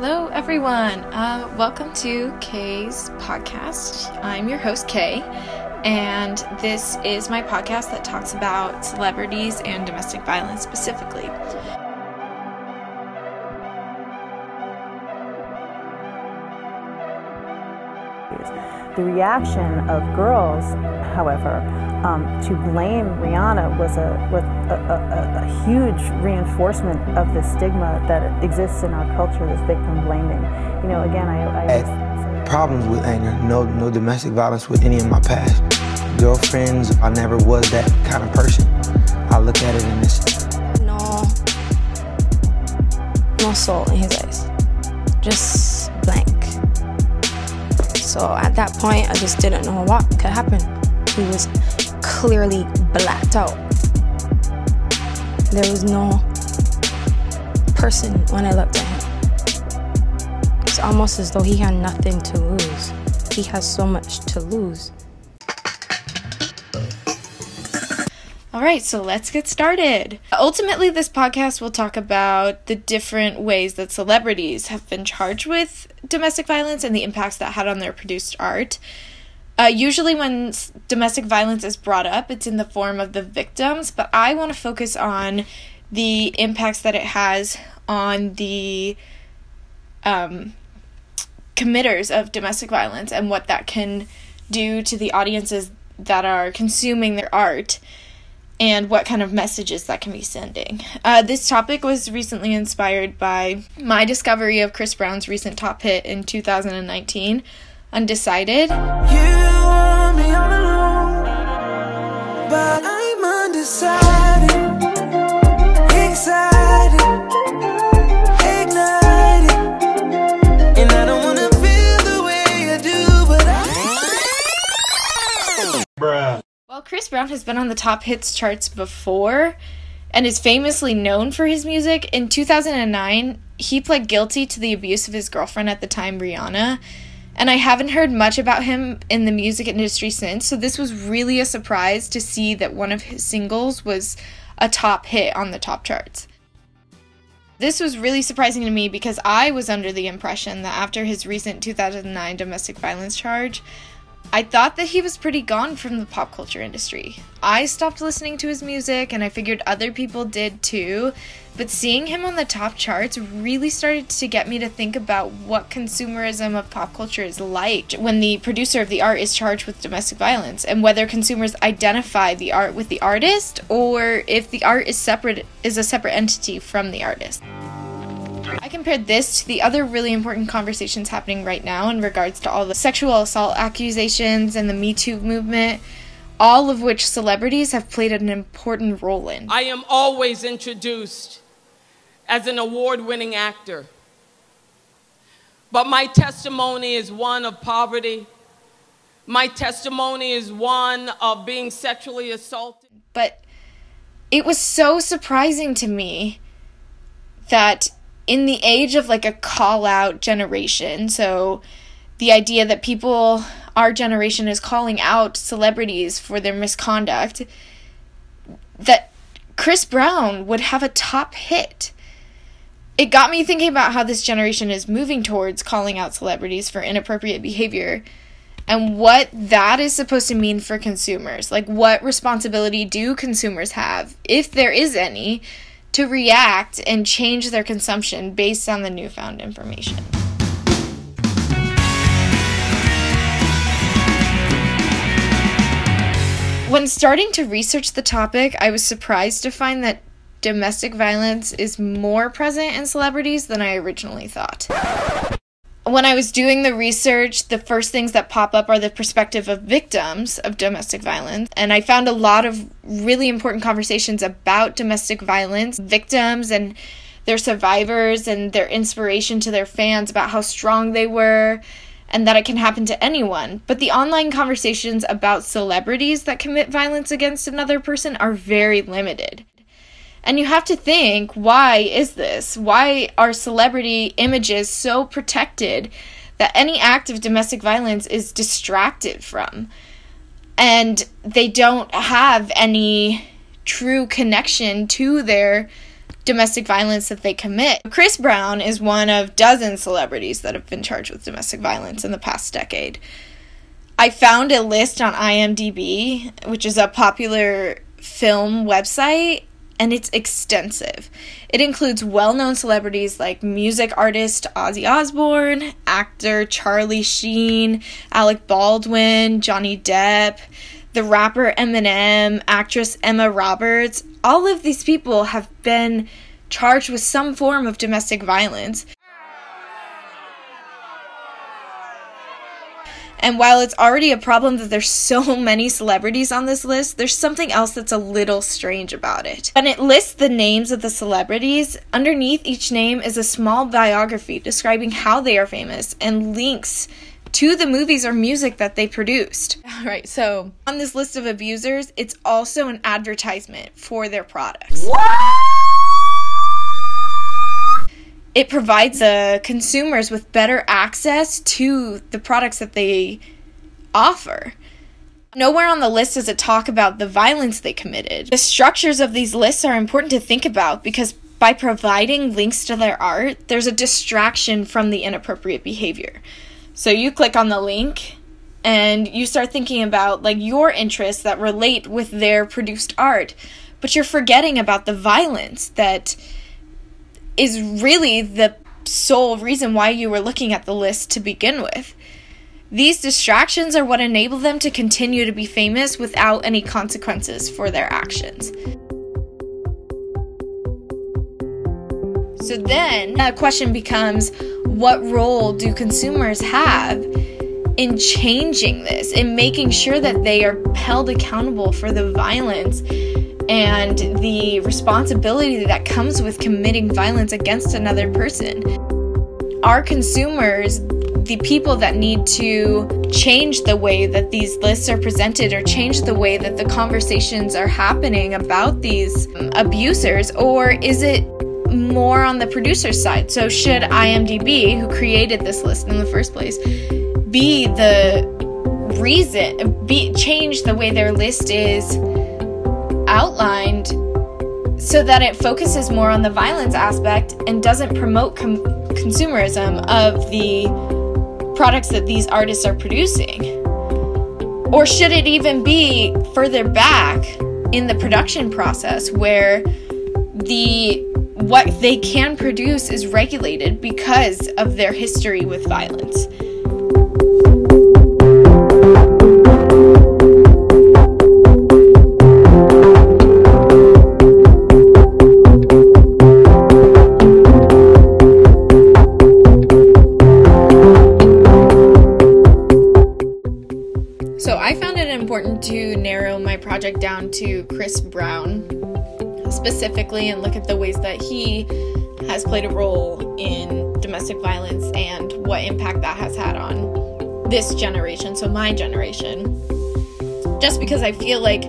Hello, everyone. Uh, welcome to Kay's podcast. I'm your host, Kay, and this is my podcast that talks about celebrities and domestic violence specifically. The reaction of girls, however, um, to blame Rihanna was a, was a, a, a, huge reinforcement of the stigma that exists in our culture, this victim blaming. You know, again, I, I had problems with anger. No, no domestic violence with any of my past girlfriends. I never was that kind of person. I look at it in this. No, no soul in his eyes. Just blank. So at that point, I just didn't know what could happen. He was clearly blacked out. There was no person when I looked at him. It's almost as though he had nothing to lose. He has so much to lose. All right, so let's get started. Ultimately, this podcast will talk about the different ways that celebrities have been charged with domestic violence and the impacts that had on their produced art. Uh, usually, when domestic violence is brought up, it's in the form of the victims, but I want to focus on the impacts that it has on the um, committers of domestic violence and what that can do to the audiences that are consuming their art and what kind of messages that can be sending. Uh, this topic was recently inspired by my discovery of Chris Brown's recent top hit in 2019, Undecided. While Chris Brown has been on the top hits charts before and is famously known for his music, in 2009 he pled guilty to the abuse of his girlfriend at the time, Rihanna. And I haven't heard much about him in the music industry since, so this was really a surprise to see that one of his singles was a top hit on the top charts. This was really surprising to me because I was under the impression that after his recent 2009 domestic violence charge, I thought that he was pretty gone from the pop culture industry. I stopped listening to his music and I figured other people did too, but seeing him on the top charts really started to get me to think about what consumerism of pop culture is like when the producer of the art is charged with domestic violence and whether consumers identify the art with the artist or if the art is separate is a separate entity from the artist. I compared this to the other really important conversations happening right now in regards to all the sexual assault accusations and the Me Too movement, all of which celebrities have played an important role in. I am always introduced as an award winning actor, but my testimony is one of poverty. My testimony is one of being sexually assaulted. But it was so surprising to me that in the age of like a call out generation, so the idea that people, our generation is calling out celebrities for their misconduct, that Chris Brown would have a top hit. It got me thinking about how this generation is moving towards calling out celebrities for inappropriate behavior and what that is supposed to mean for consumers. Like, what responsibility do consumers have, if there is any, to react and change their consumption based on the newfound information. When starting to research the topic, I was surprised to find that domestic violence is more present in celebrities than I originally thought when I was doing the research, the first things that pop up are the perspective of victims of domestic violence. And I found a lot of really important conversations about domestic violence, victims, and their survivors, and their inspiration to their fans about how strong they were and that it can happen to anyone. But the online conversations about celebrities that commit violence against another person are very limited. And you have to think, why is this? Why are celebrity images so protected that any act of domestic violence is distracted from? And they don't have any true connection to their domestic violence that they commit. Chris Brown is one of dozens celebrities that have been charged with domestic violence in the past decade. I found a list on IMDb, which is a popular film website, and it's extensive. It includes well known celebrities like music artist Ozzy Osbourne, actor Charlie Sheen, Alec Baldwin, Johnny Depp, the rapper Eminem, actress Emma Roberts. All of these people have been charged with some form of domestic violence. And while it's already a problem that there's so many celebrities on this list, there's something else that's a little strange about it. When it lists the names of the celebrities, underneath each name is a small biography describing how they are famous and links to the movies or music that they produced. All right, so on this list of abusers, it's also an advertisement for their products. What? It provides the consumers with better access to the products that they offer. Nowhere on the list does it talk about the violence they committed. The structures of these lists are important to think about because by providing links to their art, there's a distraction from the inappropriate behavior. So you click on the link and you start thinking about like your interests that relate with their produced art, but you're forgetting about the violence that is really the sole reason why you were looking at the list to begin with. These distractions are what enable them to continue to be famous without any consequences for their actions. So then the question becomes what role do consumers have in changing this, in making sure that they are held accountable for the violence and the responsibility that comes with committing violence against another person. Our consumers, the people that need to change the way that these lists are presented or change the way that the conversations are happening about these abusers, or is it more on the producer side? So, should IMDb, who created this list in the first place, be the reason, be change the way their list is outlined so that it focuses more on the violence aspect and doesn't promote com- consumerism of the products that these artists are producing? Or should it even be further back in the production process where the what they can produce is regulated because of their history with violence? Chris Brown specifically and look at the ways that he has played a role in domestic violence and what impact that has had on this generation, so my generation. Just because I feel like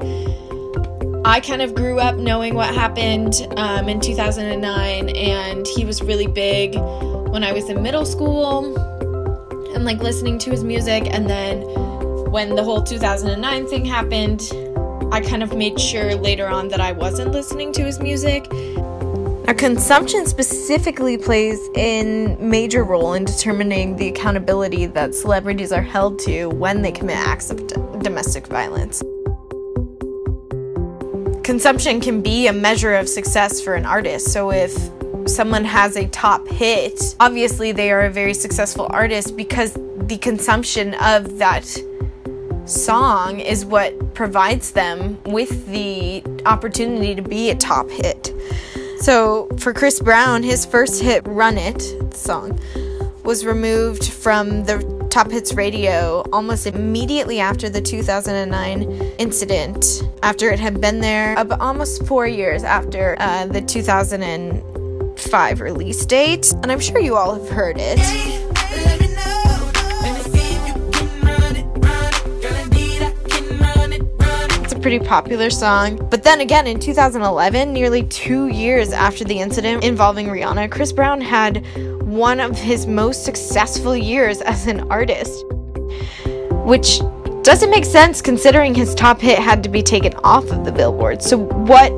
I kind of grew up knowing what happened um, in 2009, and he was really big when I was in middle school and like listening to his music. And then when the whole 2009 thing happened, I kind of made sure later on that I wasn't listening to his music. Now, consumption specifically plays a major role in determining the accountability that celebrities are held to when they commit acts of domestic violence. Consumption can be a measure of success for an artist. So, if someone has a top hit, obviously they are a very successful artist because the consumption of that song is what provides them with the opportunity to be a top hit. So for Chris Brown, his first hit, Run It song, was removed from the top hits radio almost immediately after the 2009 incident, after it had been there almost four years after uh, the 2005 release date. And I'm sure you all have heard it. Pretty popular song. But then again, in 2011, nearly two years after the incident involving Rihanna, Chris Brown had one of his most successful years as an artist. Which doesn't make sense considering his top hit had to be taken off of the billboard. So, what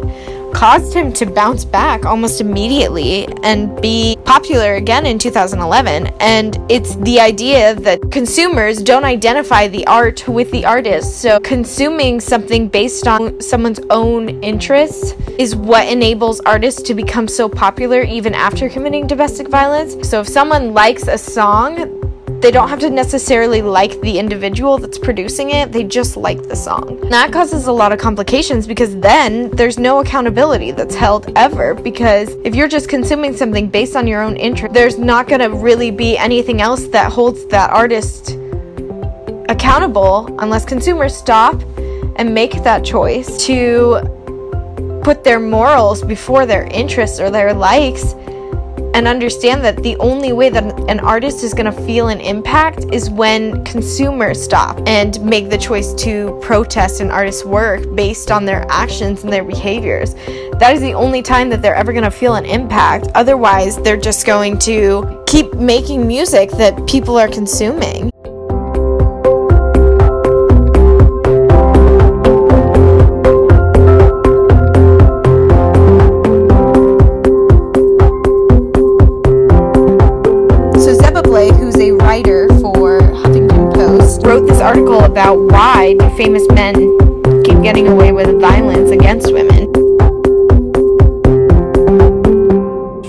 caused him to bounce back almost immediately and be popular again in 2011. And it's the idea that consumers don't identify the art with the artist. So consuming something based on someone's own interests is what enables artists to become so popular even after committing domestic violence. So if someone likes a song, they don't have to necessarily like the individual that's producing it, they just like the song. And that causes a lot of complications because then there's no accountability that's held ever. Because if you're just consuming something based on your own interest, there's not going to really be anything else that holds that artist accountable unless consumers stop and make that choice to put their morals before their interests or their likes and understand that the only way that an artist is going to feel an impact is when consumers stop and make the choice to protest an artist's work based on their actions and their behaviors. That is the only time that they're ever going to feel an impact. Otherwise, they're just going to keep making music that people are consuming. Article about why do famous men keep getting away with violence against women.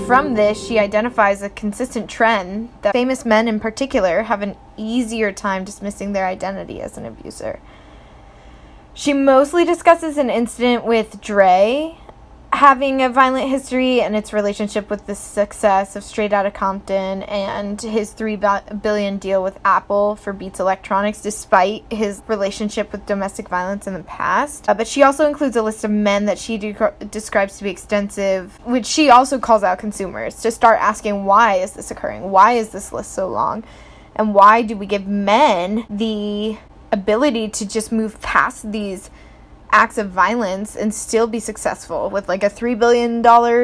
From this, she identifies a consistent trend that famous men in particular have an easier time dismissing their identity as an abuser. She mostly discusses an incident with Dre having a violent history and its relationship with the success of Straight Outta Compton and his three billion deal with Apple for Beats Electronics, despite his relationship with domestic violence in the past. Uh, but she also includes a list of men that she de- describes to be extensive, which she also calls out consumers to start asking why is this occurring? Why is this list so long? And why do we give men the ability to just move past these acts of violence and still be successful with like a $3 billion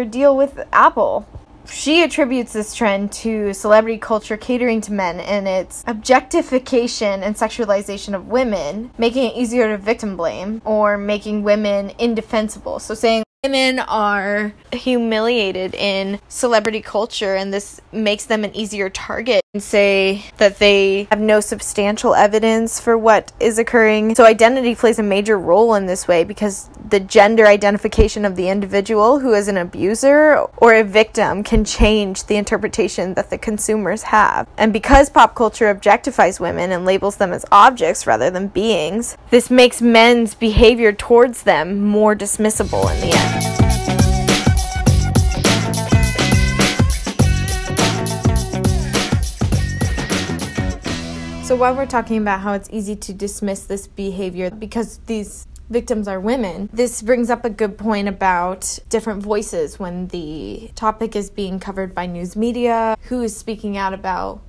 deal with Apple. She attributes this trend to celebrity culture catering to men and its objectification and sexualization of women, making it easier to victim blame or making women indefensible. So saying women are humiliated in celebrity culture and this makes them an easier target and say that they have no substantial evidence for what is occurring. So identity plays a major role in this way because the gender identification of the individual who is an abuser or a victim can change the interpretation that the consumers have. And because pop culture objectifies women and labels them as objects rather than beings, this makes men's behavior towards them more dismissible in the end. So while we're talking about how it's easy to dismiss this behavior because these victims are women, this brings up a good point about different voices when the topic is being covered by news media, who is speaking out about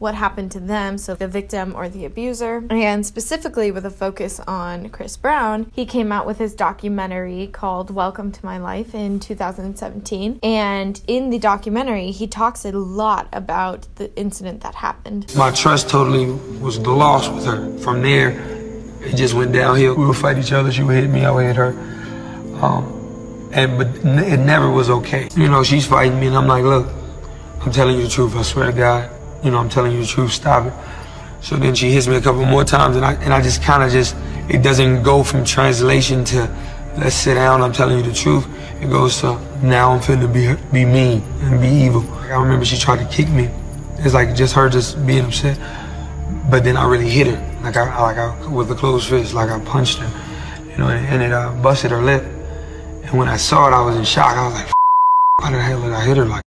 what happened to them, so the victim or the abuser. And specifically with a focus on Chris Brown, he came out with his documentary called Welcome to My Life in 2017. And in the documentary, he talks a lot about the incident that happened. My trust totally was lost with her. From there, it just went downhill. We would fight each other. She would hit me, I would hit her. Um, and but it never was okay. You know, she's fighting me, and I'm like, look, I'm telling you the truth. I swear to God you know, I'm telling you the truth, stop it. So then she hits me a couple more times, and I, and I just kind of just, it doesn't go from translation to, let's sit down, I'm telling you the truth. It goes to, now I'm finna be, be mean and be evil. I remember she tried to kick me. It's like just her just being upset. But then I really hit her, like I, like I, with a closed fist, like I punched her, you know, and, and it uh, busted her lip. And when I saw it, I was in shock. I was like, why the hell did I hit her like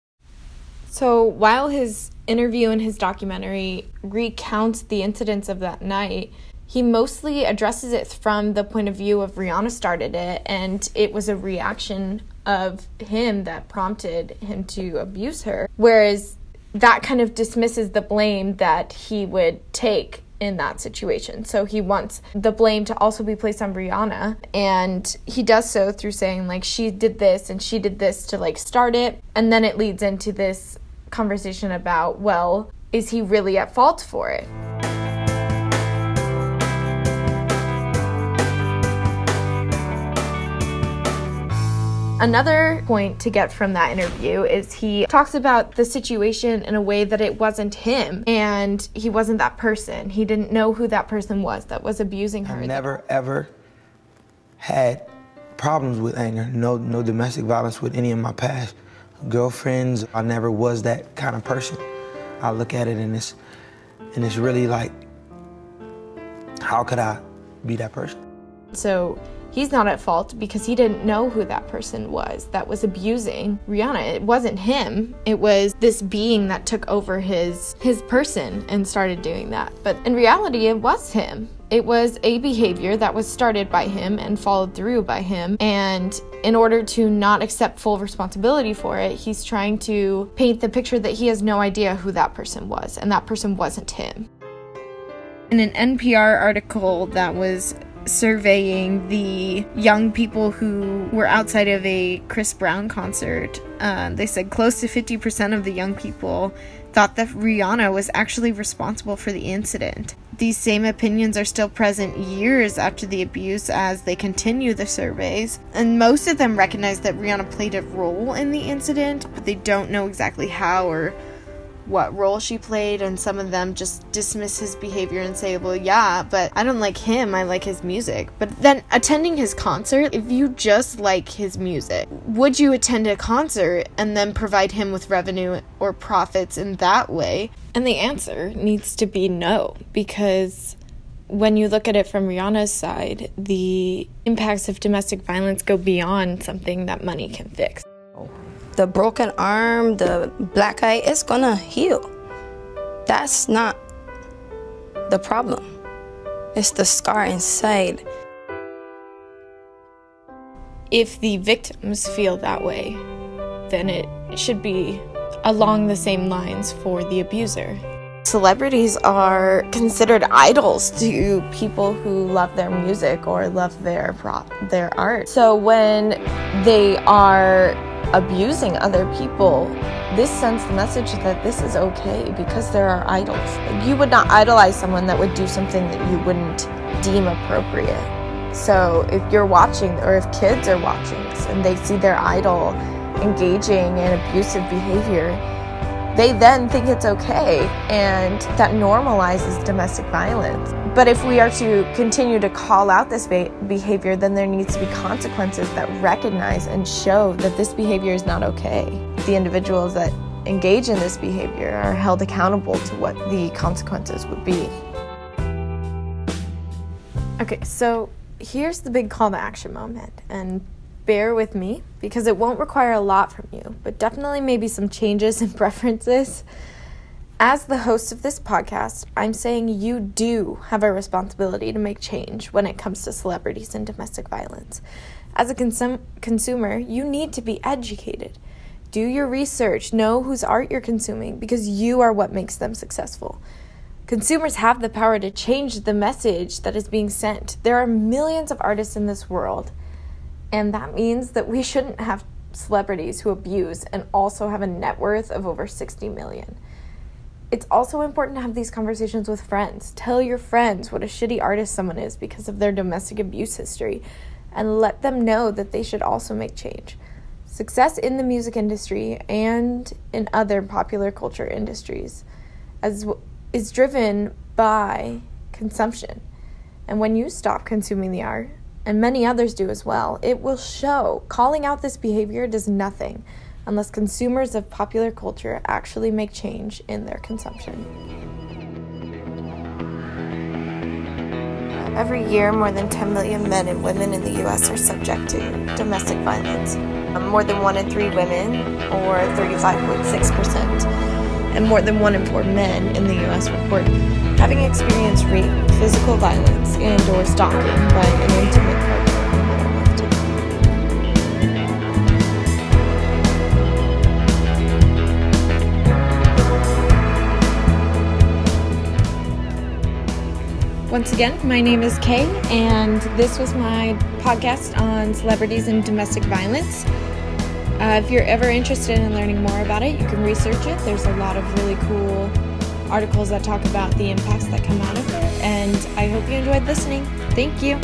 so while his interview in his documentary recounts the incidents of that night, he mostly addresses it from the point of view of Rihanna started it, and it was a reaction of him that prompted him to abuse her. Whereas that kind of dismisses the blame that he would take in that situation. So he wants the blame to also be placed on Rihanna. And he does so through saying, like, she did this and she did this to, like, start it. And then it leads into this conversation about, well, is he really at fault for it? Another point to get from that interview is he talks about the situation in a way that it wasn't him and he wasn't that person. He didn't know who that person was that was abusing her. I've never ever had problems with anger. No, no domestic violence with any of my past girlfriends. I never was that kind of person. I look at it and it's, and it's really like, how could I be that person? So he's not at fault because he didn't know who that person was that was abusing Rihanna. It wasn't him. It was this being that took over his his person and started doing that. But in reality, it was him. It was a behavior that was started by him and followed through by him. And in order to not accept full responsibility for it, he's trying to paint the picture that he has no idea who that person was, and that person wasn't him. In an NPR article that was surveying the young people who were outside of a Chris Brown concert, uh, they said close to 50% of the young people thought that Rihanna was actually responsible for the incident. These same opinions are still present years after the abuse as they continue the surveys, and most of them recognize that Rihanna played a role in the incident, but they don't know exactly how or what role she played, and some of them just dismiss his behavior and say, well, yeah, but I don't like him, I like his music. But then attending his concert, if you just like his music, would you attend a concert and then provide him with revenue or profits in that way? And the answer needs to be no, because when you look at it from Rihanna's side, the impacts of domestic violence go beyond something that money can fix the broken arm, the black eye, it's gonna heal. That's not the problem. It's the scar inside. If the victims feel that way, then it should be along the same lines for the abuser. Celebrities are considered idols to people who love their music or love their pro- their art. So when they are abusing other people, this sends the message that this is okay because there are idols. You would not idolize someone that would do something that you wouldn't deem appropriate. So if you're watching, or if kids are watching and they see their idol engaging in abusive behavior, they then think it's okay and that normalizes domestic violence. But if we are to continue to call out this behavior, then there needs to be consequences that recognize and show that this behavior is not okay. The individuals that engage in this behavior are held accountable to what the consequences would be. Okay, so here's the big call to action moment. And bear with me because it won't require a lot from you, but definitely maybe some changes and preferences. As the host of this podcast, I'm saying you do have a responsibility to make change when it comes to celebrities and domestic violence. As a consum- consumer, you need to be educated. Do your research, know whose art you're consuming because you are what makes them successful. Consumers have the power to change the message that is being sent. There are millions of artists in this world and that means that we shouldn't have celebrities who abuse and also have a net worth of over 60 million. It's also important to have these conversations with friends. Tell your friends what a shitty artist someone is because of their domestic abuse history and let them know that they should also make change. Success in the music industry and in other popular culture industries as is driven by consumption. And when you stop consuming the art, and many others do as well, it will show. Calling out this behavior does nothing unless consumers of popular culture actually make change in their consumption. Every year, more than 10 million men and women in the US are subject to domestic violence. More than one in three women, or 35.6%, and more than one in four men in the US report having experienced rape, physical violence, and or stalking by an intimate partner Once again, my name is Kay, and this was my podcast on celebrities and domestic violence. Uh, if you're ever interested in learning more about it, you can research it. There's a lot of really cool articles that talk about the impacts that come out of it. And I hope you enjoyed listening. Thank you.